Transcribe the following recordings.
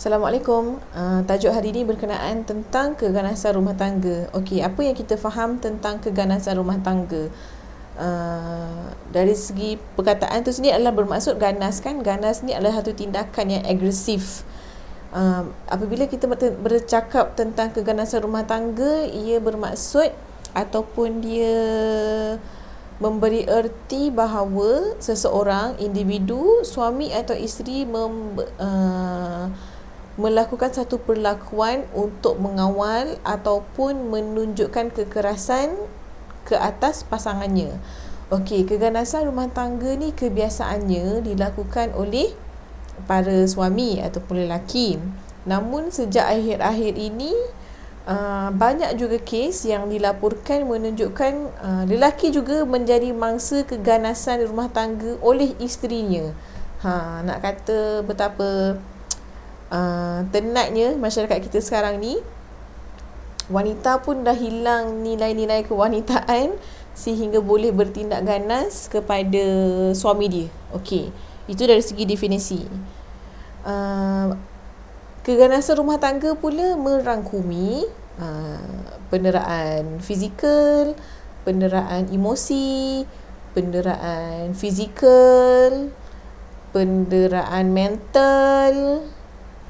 Assalamualaikum. Uh, tajuk hari ini berkenaan tentang keganasan rumah tangga. Okey, apa yang kita faham tentang keganasan rumah tangga? Uh, dari segi perkataan tu sendiri adalah bermaksud ganas kan? Ganas ni adalah satu tindakan yang agresif. Uh, apabila kita bercakap tentang keganasan rumah tangga, ia bermaksud ataupun dia memberi erti bahawa seseorang individu suami atau isteri mem, uh, melakukan satu perlakuan untuk mengawal ataupun menunjukkan kekerasan ke atas pasangannya. Okey, keganasan rumah tangga ni kebiasaannya dilakukan oleh para suami ataupun lelaki. Namun sejak akhir-akhir ini uh, banyak juga kes yang dilaporkan menunjukkan uh, lelaki juga menjadi mangsa keganasan rumah tangga oleh isterinya. Ha, nak kata betapa uh, tenatnya masyarakat kita sekarang ni wanita pun dah hilang nilai-nilai kewanitaan sehingga boleh bertindak ganas kepada suami dia. Okey, itu dari segi definisi. Uh, keganasan rumah tangga pula merangkumi uh, penderaan fizikal, penderaan emosi, penderaan fizikal, penderaan mental,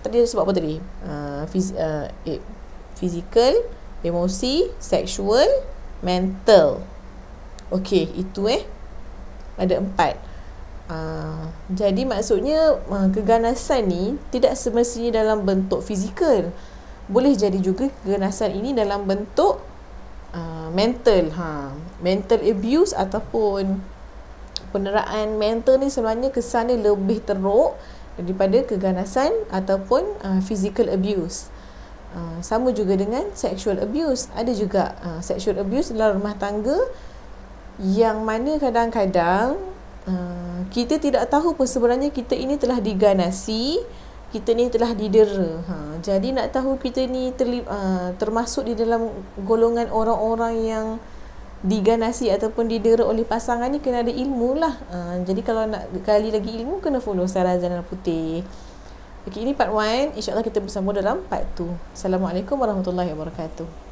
tadi sebab apa tadi? Uh, fiz, uh, eh, physical, emosi, sexual, mental. Okey, itu eh. Ada empat. Uh, jadi maksudnya uh, keganasan ni tidak semestinya dalam bentuk fizikal. Boleh jadi juga keganasan ini dalam bentuk uh, mental. Ha. Mental abuse ataupun peneraan mental ni sebenarnya kesannya lebih teruk daripada keganasan ataupun uh, physical abuse. Uh, sama juga dengan sexual abuse. Ada juga uh, sexual abuse dalam rumah tangga yang mana kadang-kadang uh, kita tidak tahu pun sebenarnya kita ini telah diganasi, kita ni telah didera. Ha, jadi nak tahu kita ni terli, uh, termasuk di dalam golongan orang-orang yang diganasi ataupun didera oleh pasangan ni kena ada ilmu lah. Uh, jadi kalau nak kali lagi ilmu kena follow Sarah Zainal Putih. Okey ini part 1. InsyaAllah kita bersama dalam part 2. Assalamualaikum warahmatullahi wabarakatuh.